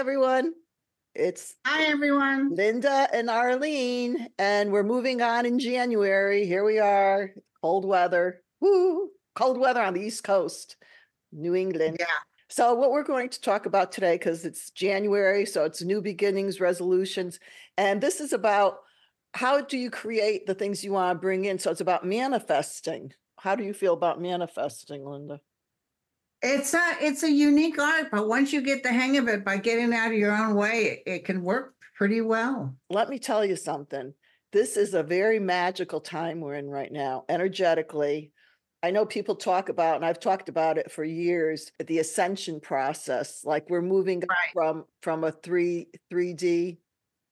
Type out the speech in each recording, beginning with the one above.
everyone. It's Hi, everyone. Linda and Arlene, and we're moving on in January. Here we are, cold weather. Woo! Cold weather on the East Coast, New England. Yeah. So, what we're going to talk about today, because it's January, so it's new beginnings, resolutions, and this is about how do you create the things you want to bring in. So, it's about manifesting. How do you feel about manifesting, Linda? It's a it's a unique art, but once you get the hang of it by getting out of your own way, it, it can work pretty well. Let me tell you something. This is a very magical time we're in right now, energetically. I know people talk about, and I've talked about it for years, the ascension process. Like we're moving Right. from from a three 3D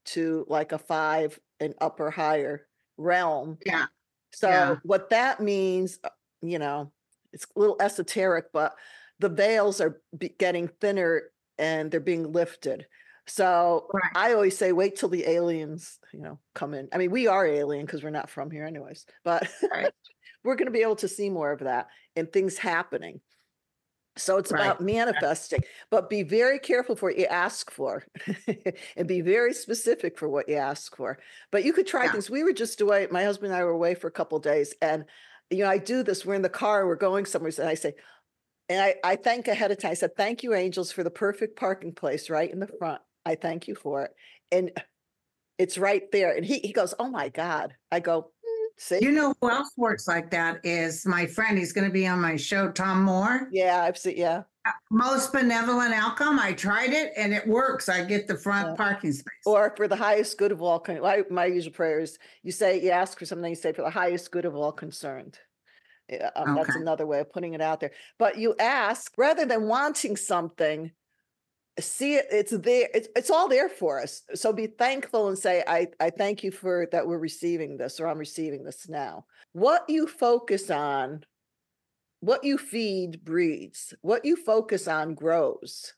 to like a five and upper higher realm. Yeah. So Yeah. what that means, you know, it's a little esoteric, but the veils are be- getting thinner and they're being lifted. So Right. I always say, wait till the aliens, you know, come in. I mean, we are alien because we're not from here, anyways. But Right. we're going to be able to see more of that and things happening. So it's Right. about manifesting, but be very careful for what you ask for and be very specific for what you ask for. But you could try Yeah. things. We were just away, my husband and I were away for a couple of days. And, you know, I do this. We're in the car, we're going somewhere. And I say, and I, I thank ahead of time. I said, thank you, angels, for the perfect parking place right in the front. I thank you for it. And it's right there. And he, he goes, oh my God. I go, "Mm, see? You know who else works like that is my friend. He's going to be on my show, Tom Moore. yeah, I've seen, yeah. Most benevolent outcome. I tried it and it works. I get the front Yeah. parking space. Or for the highest good of all, con- my, my usual prayer is you say, you ask for something, you say for the highest good of all concerned. Yeah, um, that's Okay. another way of putting it out there. But you ask rather than wanting something, see it, it's there, it's, it's all there for us. So be thankful and say, I, I thank you for that we're receiving this or I'm receiving this now. What you focus on, what you feed breeds, what you focus on grows,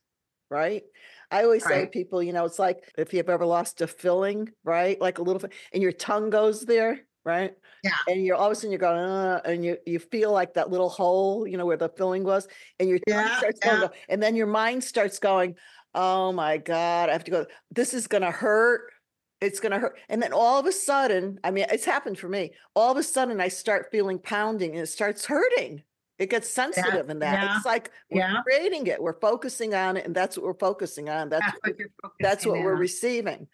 right? I always say Right. people, you know, it's like if you've ever lost a filling, right? Like a little, fi- and your tongue goes there, right? Yeah. And you're all of a sudden you're going, uh, and you you feel like that little hole, you know, where the filling was, and your tongue Yeah, starts going, yeah. go- and then your mind starts going, oh my God, I have to go. This is gonna hurt. It's gonna hurt. And then all of a sudden, I mean, it's happened for me. All of a sudden, I start feeling pounding, and it starts hurting. It gets sensitive in that. yeah, It's like we're yeah. creating it. We're focusing on it, and that's what we're focusing on. That's That's what that's what we're receiving.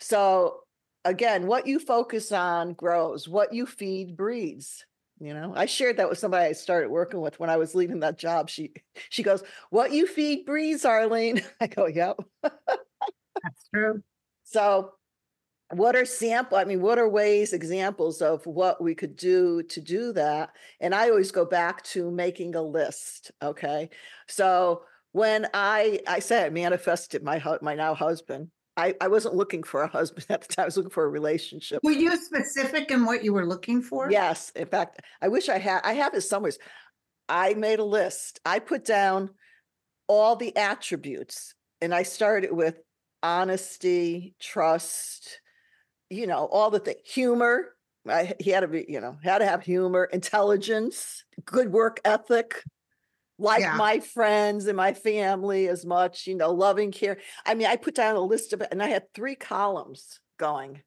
So again, what you focus on grows, what you feed breeds. You know, I shared that with somebody I started working with when I was leaving that job. She she goes, What you feed breeds, Arlene. I go, Yep. That's true. So what are sample? I mean, what are ways, examples of what we could do to do that? And I always go back to making a list. Okay. So when I I said I manifested my my now husband, I, I wasn't looking for a husband at the time. I was looking for a relationship. Were you specific in what you were looking for? Yes. In fact, I wish I had I have it somewhere. I made a list. I put down all the attributes and I started with honesty, trust, you know, all the things, humor. I, he had to be, you know, had to have humor, intelligence, good work ethic, like Yeah. my friends and my family as much, you know, loving care. I mean, I put down a list of it and I had three columns going.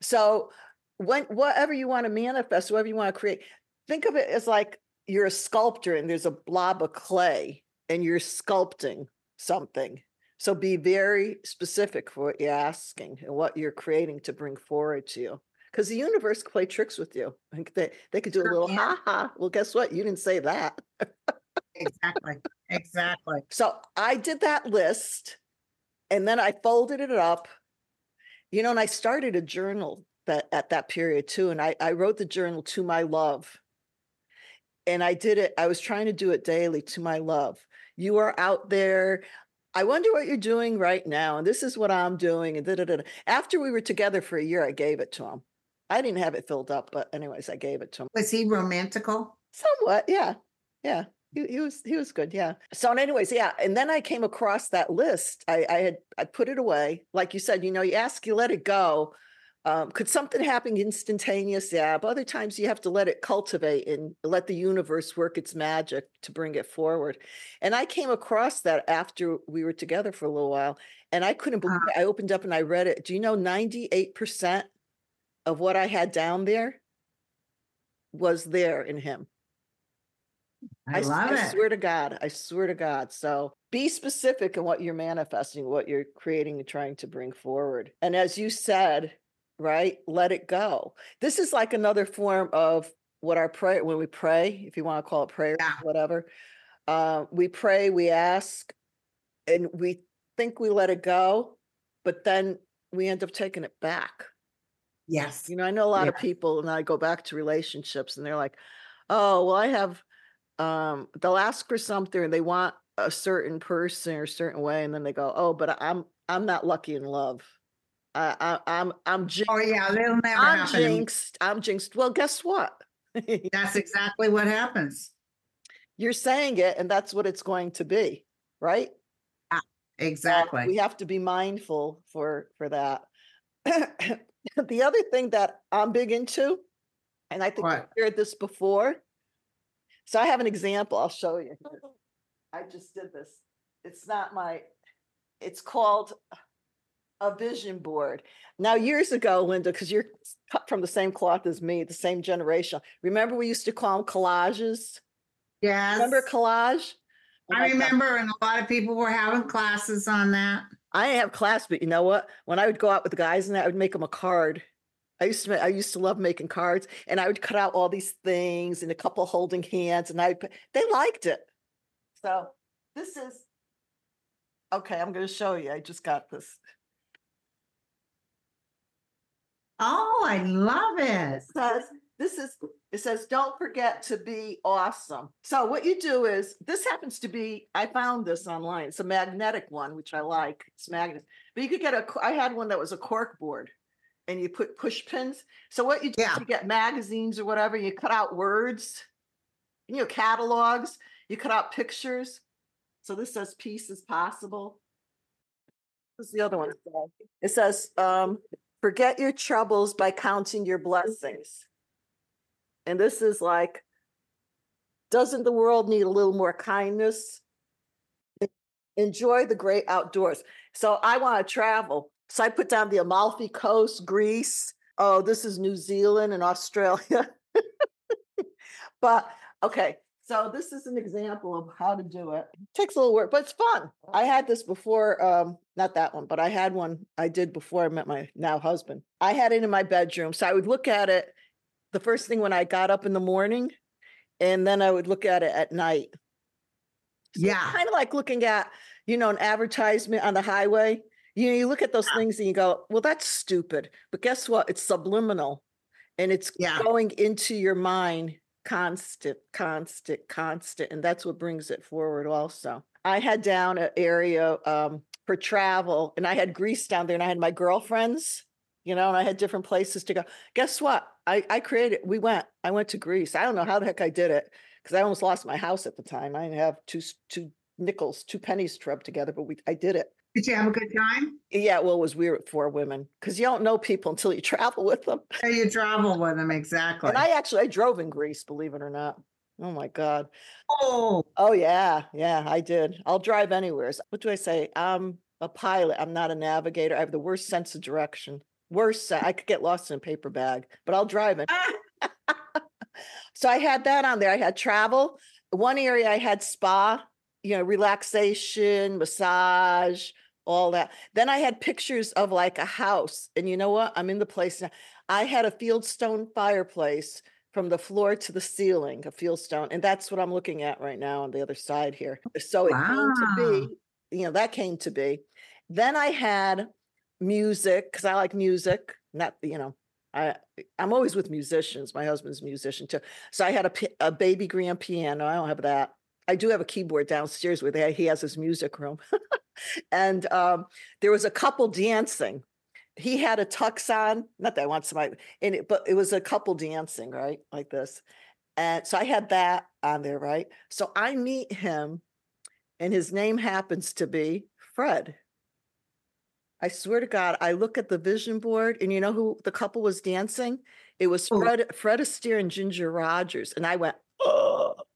So when whatever you want to manifest, whatever you want to create, think of it as like you're a sculptor and there's a blob of clay and you're sculpting something. So be very specific for what you're asking and what you're creating to bring forward to you. Because the universe can play tricks with you. They, they could do a little can. ha ha. Well, guess what? You didn't say that. Exactly. Exactly. So I did that list and then I folded it up. You know, and I started a journal that at that period too. And I, I wrote the journal to my love. And I did it, I was trying to do it daily to my love. You are out there. I wonder what you're doing right now. And this is what I'm doing. And da, da, da, after we were together for a year, I gave it to him. I didn't have it filled up, but anyways, I gave it to him. Was he romantical? Somewhat, yeah. Yeah. He, he was he was good, yeah. So anyways, yeah. And then I came across that list. I, I had I put it away. Like you said, you know, you ask, you let it go. Um, could something happen instantaneous? Yeah, but other times you have to let it cultivate and let the universe work its magic to bring it forward. And I came across that after we were together for a little while, and I couldn't believe Uh-huh. it. I opened up and I read it. Do you know 98% of what I had down there was there in him? I s- love I it. swear to God, I swear to God. So be specific in what you're manifesting, what you're creating and trying to bring forward. And as you said, right, let it go. This is like another form of what our prayer, when we pray, if you want to call it prayer, Yeah. whatever, uh, we pray, we ask, and we think we let it go, but then we end up taking it back. Yes. You know, I know a lot of people, and I go back to relationships, and they're like, "Oh, well, I have." Um, they'll ask for something, and they want a certain person or a certain way, and then they go, "Oh, but I'm I'm not lucky in love. I, I I'm I'm jinxed. Oh, yeah, it'll never I'm happen. jinxed. I'm jinxed." Well, guess what? That's exactly what happens. You're saying it, and that's what it's going to be, right? So Exactly. we have to be mindful for for that. the other thing that I'm big into, and I think I What? shared this before. So I have an example. I'll show you. I just did this. It's not my. It's called a vision board. Now, years ago, Linda, because you're cut from the same cloth as me, the same generation. Remember, we used to call them collages. Yes. Remember collage? Oh I my God. remember, and a lot of people were having classes on that. I didn't have class, but you know what? When I would go out with the guys and that, I would make them a card. I used to, I used to love making cards, and I would cut out all these things and a couple holding hands, and I, they liked it. So this is okay. I'm going to show you. I just got this. Oh, I love it. It says this is it says don't forget to be awesome. So what you do is this happens to be I found this online. It's a magnetic one, which I like. It's magnet, but you could get a I had one that was a cork board, and you put push pins. So what you do Yeah. you get magazines or whatever. You cut out words, you know, catalogs. You cut out pictures. So this says peace is possible. What's the other one? It says, um, forget your troubles by counting your blessings. And this is like, doesn't the world need a little more kindness? Enjoy the great outdoors. So I want to travel. So I put down the Amalfi Coast, Greece. Oh, this is New Zealand and Australia. but okay, so this is an example of how to do it. Takes a little work, but it's fun. I had this before, um, not that one, but I had one I did before I met my now husband. I had it in my bedroom. So I would look at it the first thing when I got up in the morning, and then I would look at it at night. Yeah. Kind of like looking at, you know, an advertisement on the highway. You know, you look at those things and you go, well, that's stupid. But guess what? It's subliminal and it's Yeah. going into your mind constant, constant, constant. And that's what brings it forward also. I had down an area um, for travel and I had Greece down there and I had my girlfriends, you know, and I had different places to go. Guess what? I, I created, we went, I went to Greece. I don't know how the heck I did it because I almost lost my house at the time. I didn't have two, two nickels, two pennies to rub together, but we, I did it. Did you have a good time? Yeah, well, it was weird with four women because you don't know people until you travel with them. You travel with them, exactly. And I actually I drove in Greece, believe it or not. Oh my God. Oh, Oh yeah, yeah, I did. I'll drive anywhere. What do I say? I'm a pilot. I'm not a navigator. I have the worst sense of direction. Worst. se- I could get lost in a paper bag, but I'll drive it. Ah. So I had that on there. I had travel. One area I had spa, you know, relaxation, massage, all that. Then I had pictures of like a house. And you know what? I'm in the place now. I had a fieldstone fireplace from the floor to the ceiling, a fieldstone. And that's what I'm looking at right now on the other side here. So it came to be, you know, that came to be. Then I had music because I like music, not, you know, I, I'm always with musicians. My husband's a musician too. So I had a, a baby grand piano. I don't have that. I do have a keyboard downstairs where they, he has his music room. and um, there was a couple dancing. He had a tux on. Not that I want somebody, in it, but it was a couple dancing, right? Like this. And so I had that on there, right? So I meet him, and his name happens to be Fred. I swear to God, I look at the vision board and you know who the couple was dancing? It was Fred, Fred Astaire and Ginger Rogers. And I went, oh.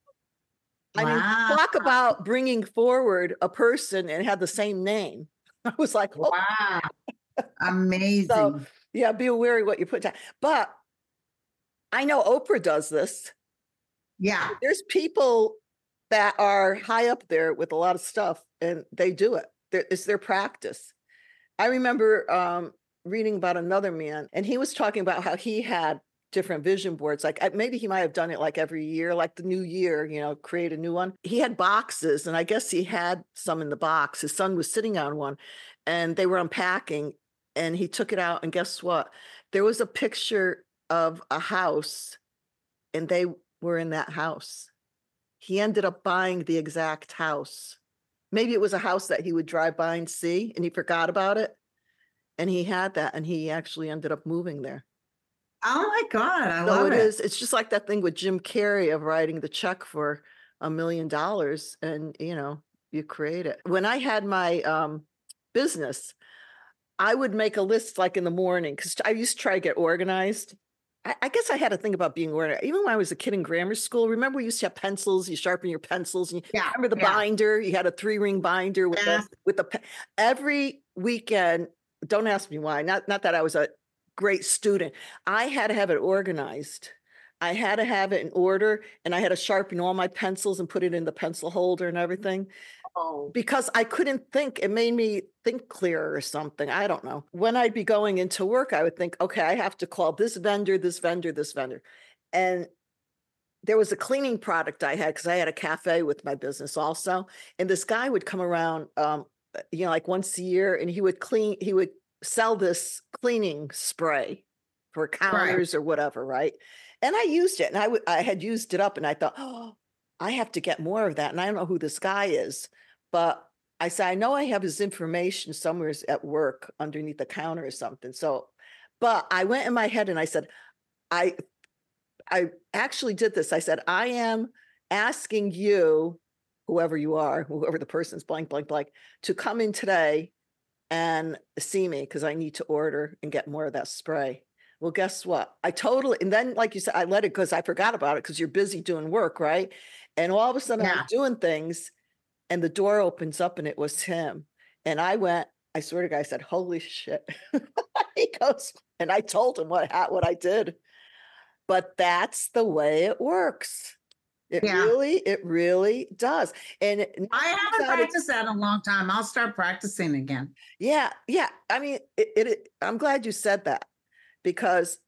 I mean, talk about bringing forward a person and had the same name. I was like, oh, Wow. Amazing. yeah, be wary what you put down. But I know Oprah does this. Yeah. There's people that are high up there with a lot of stuff and they do it. It's their practice. I remember um, reading about another man and he was talking about how he had different vision boards. Like maybe he might have done it like every year, like the new year, you know, create a new one. He had boxes and I guess he had some in the box. His son was sitting on one and they were unpacking and he took it out. And guess what? There was a picture of a house and they were in that house. He ended up buying the exact house. Maybe it was a house that he would drive by and see and he forgot about it. And he had that and he actually ended up moving there. Oh my God. I So love it it. is, it's just like that thing with Jim Carrey of writing the check for a million dollars and you know, you create it. When I had my um business, I would make a list like in the morning because I used to try to get organized. I, I guess I had to think about being organized. Even when I was a kid in grammar school, remember we used to have pencils, you sharpen your pencils and you Yeah. remember the yeah. binder, you had a three ring binder with Yeah. the with the pe- every weekend, don't ask me why, not not that I was a great student. I had to have it organized. I had to have it in order and I had to sharpen all my pencils and put it in the pencil holder and everything Oh, because I couldn't think. It made me think clearer or something. I don't know. When I'd be going into work, I would think, okay, I have to call this vendor, this vendor, this vendor. And there was a cleaning product I had because I had a cafe with my business also. And this guy would come around, um, you know, like once a year and he would clean, he would sell this cleaning spray for counters or whatever, right? And I used it and I would I had used it up and I thought, oh, I have to get more of that. And I don't know who this guy is, but I said, I know I have his information somewhere at work underneath the counter or something. So, but I went in my head and I said, I I actually did this. I said, I am asking you, whoever you are, whoever the person's blank, blank, blank, to come in today and see me because I need to order and get more of that spray. Well, guess what? I totally, and then, like you said, I let it because I forgot about it because you're busy doing work, right? And all of a sudden, Yeah. I'm doing things and the door opens up and it was him. And I went, I swear to God, I said, Holy shit. he goes, and I told him what, what I did. But that's the way it works. It Yeah. really, it really does. And I haven't practiced that in a long time. I'll start practicing again. Yeah, yeah. I mean, it, it, it- I'm glad you said that because,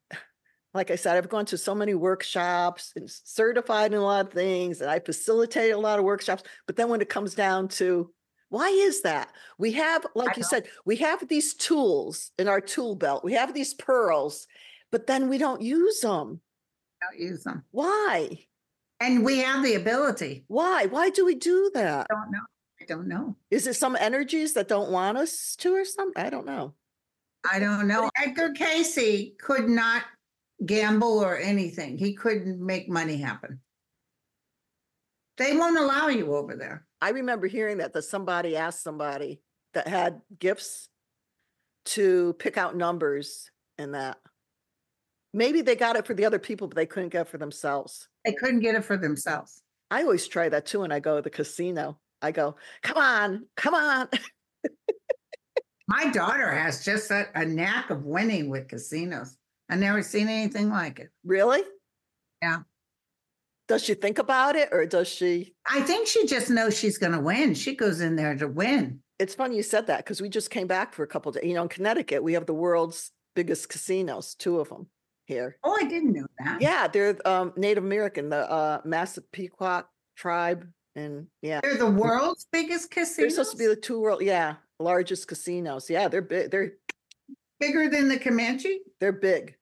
like I said, I've gone to so many workshops and certified in a lot of things, and I facilitate a lot of workshops. But then when it comes down to why is that? We have, like you said, we have these tools in our tool belt. We have these pearls, but then we don't use them. Don't use them. Why? And we have the ability. Why? Why do we do that? I don't know. I don't know. Is it some energies that don't want us to or something? I don't know. I don't know. Edgar Cayce could not gamble or anything. He couldn't make money happen. They won't allow you over there. I remember hearing that that somebody asked somebody that had gifts to pick out numbers and that. Maybe they got it for the other people, but they couldn't get it for themselves. They couldn't get it for themselves. I always try that too when I go to the casino. I go, come on, come on. My daughter has just a, a knack of winning with casinos. I've never seen anything like it. really? Yeah. Does she think about it or does she? I think she just knows she's going to win. She goes in there to win. It's funny you said that because we just came back for a couple days. You know, in Connecticut, we have the world's biggest casinos, two of them here. Oh, I didn't know that. Yeah, they're um, Native American, the uh, Massapequa tribe, and yeah, They're the world's biggest casinos. they're supposed to be the two world, yeah, largest casinos. Yeah, they're big. They're bigger than the Comanche. they're big.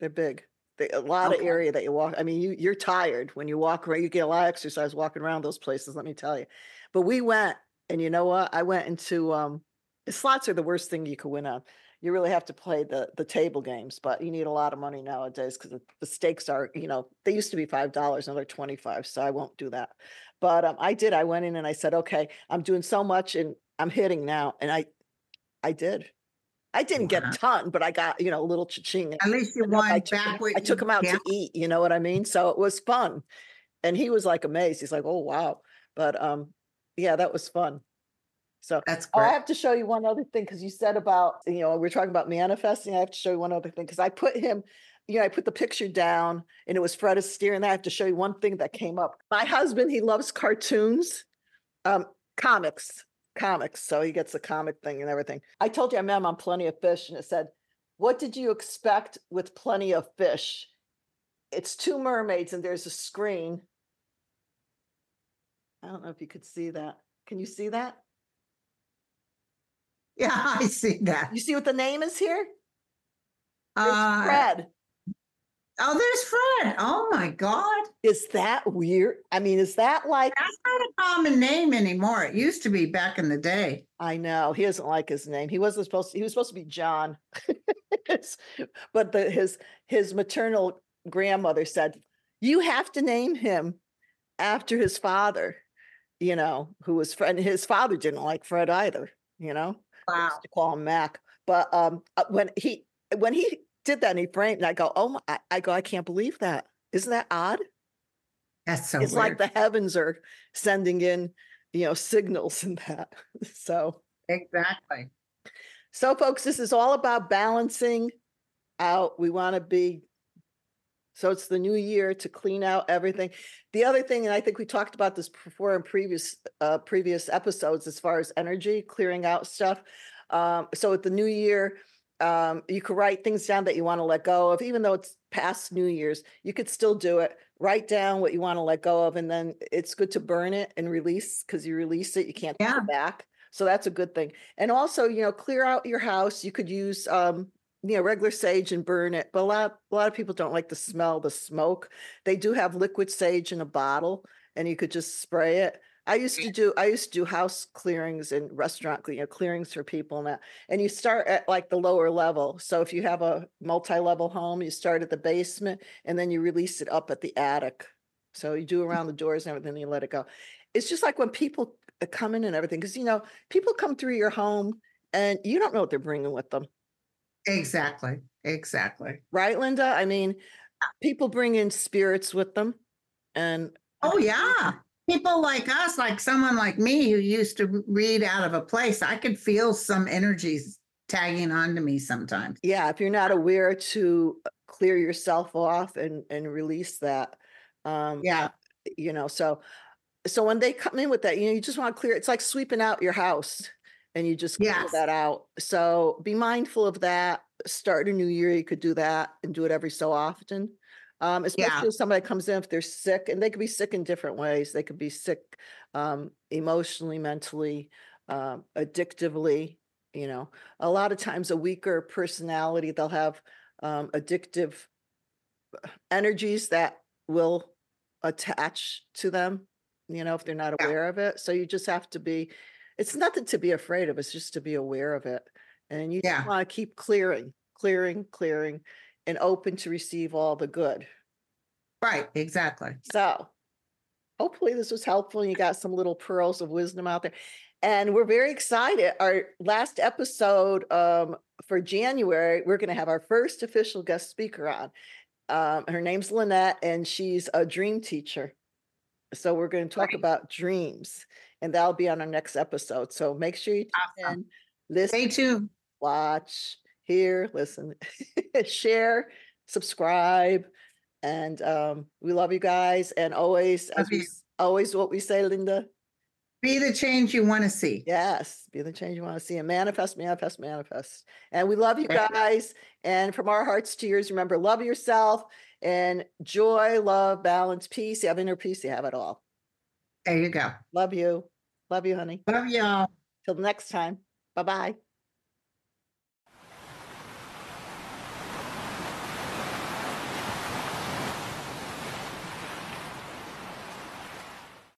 They're big. They, a lot of area that you walk. I mean, you you're tired when you walk around. You get a lot of exercise walking around those places. Let me tell you. But we went, and you know what? I went into um, slots are the worst thing you could win on. You really have to play the the table games, but you need a lot of money nowadays because the, stakes are, you know, they used to be five dollars, now they're twenty five. So I won't do that. But um, I did. I went in and I said, okay, I'm doing so much and I'm hitting now, and I, I did. I didn't get a ton, but I got, you know, a little cha-ching. At least you then I won took back I took him out to eat, you know what I mean? So it was fun. And he was like amazed. He's like, oh, wow. But um, yeah, that was fun. So That's Oh, I have to show you one other thing because you said about, you know, we're talking about manifesting. I have to show you one other thing because I put him, you know, I put the picture down and it was Fred Astaire, and I have to show you one thing that came up. My husband, he loves cartoons, um, comics, comics. So he gets the comic thing and everything. I told you I met him on Plenty of Fish, and it said, What did you expect with Plenty of Fish? It's two mermaids and there's a screen. I don't know if you could see that. Can you see that? Yeah, I see that. You see what the name is here? There's Uh, Fred. oh, there's Fred. Oh my God. Is that weird? I mean, is that like That's not a common name anymore. It used to be back in the day. I know he doesn't like his name. He wasn't supposed to, he was supposed to be John. But the his his maternal grandmother said, You have to name him after his father, you know, who was Fred. His father didn't like Fred either, you know. They Wow. used to call him Mac. But um uh, when he when he did that and he framed, and I go, Oh my I, I go, I can't believe that. Isn't that odd? That's so it's weird. like the heavens are sending in you know signals in that so exactly. so folks this is all about balancing out we want to be so it's the new year to clean out everything. The other thing and i think we talked about this before in previous uh previous episodes as far as energy clearing out stuff um so with the new year um you could write things down that you want to let go of even though it's past new year's you could still do it. Write down what you want to let go of and then it's good to burn it and release because you release it you can't Yeah. it back. So that's a good thing. And also you know clear out your house you could use um you know regular sage and burn it but a lot a lot of people don't like the smell the smoke. They do have liquid sage in a bottle and you could just spray it. I used to do i used to do house clearings and restaurant you know clearings for people and that and you start at like the lower level. So if you have a multi-level home you start at the basement and then you release it up at the attic. So you do around the doors and everything and you let it go. It's just like when people uh, come in and everything because you know people come through your home and you don't know what they're bringing with them Exactly. Exactly. right linda i mean people bring in spirits with them and Oh, yeah. People like us, like someone like me who used to read out of a place, I could feel some energies tagging onto me sometimes. yeah if you're not aware to uh, clear yourself off and and release that um Yeah. you know so so when they come in with that you know you just want to clear it's like sweeping out your house and you just clear Yes. that out. So be mindful of that start a new year you could do that and do it every so often um especially if somebody comes in if they're sick and they could be sick in different ways. They could be sick um emotionally mentally um addictively you know. A lot of times a weaker personality they'll have um addictive uh, energies that will attach to them you know if they're not Yeah. aware of it. So you just have to be it's nothing to be afraid of it's just to be aware of it and you Yeah. want to keep clearing clearing clearing and open to receive all the good Right. Exactly. so hopefully this was helpful and you got some little pearls of wisdom out there and we're very excited our last episode um, for january we're going to have our first official guest speaker on um, her name's lynette and she's a dream teacher so we're going to talk Great. about dreams and that'll be on our next episode so make sure you tune Awesome. in listen Stay tuned. watch hear listen share subscribe and um, we love you guys and always as Love we, you. always what we say linda Be the change you want to see. yes be the change you want to see and manifest manifest manifest and we love you guys and from our hearts to yours remember love yourself and joy love balance peace you have inner peace you have it all. There you go. love you. Love you honey. Love y'all. till next time. Bye bye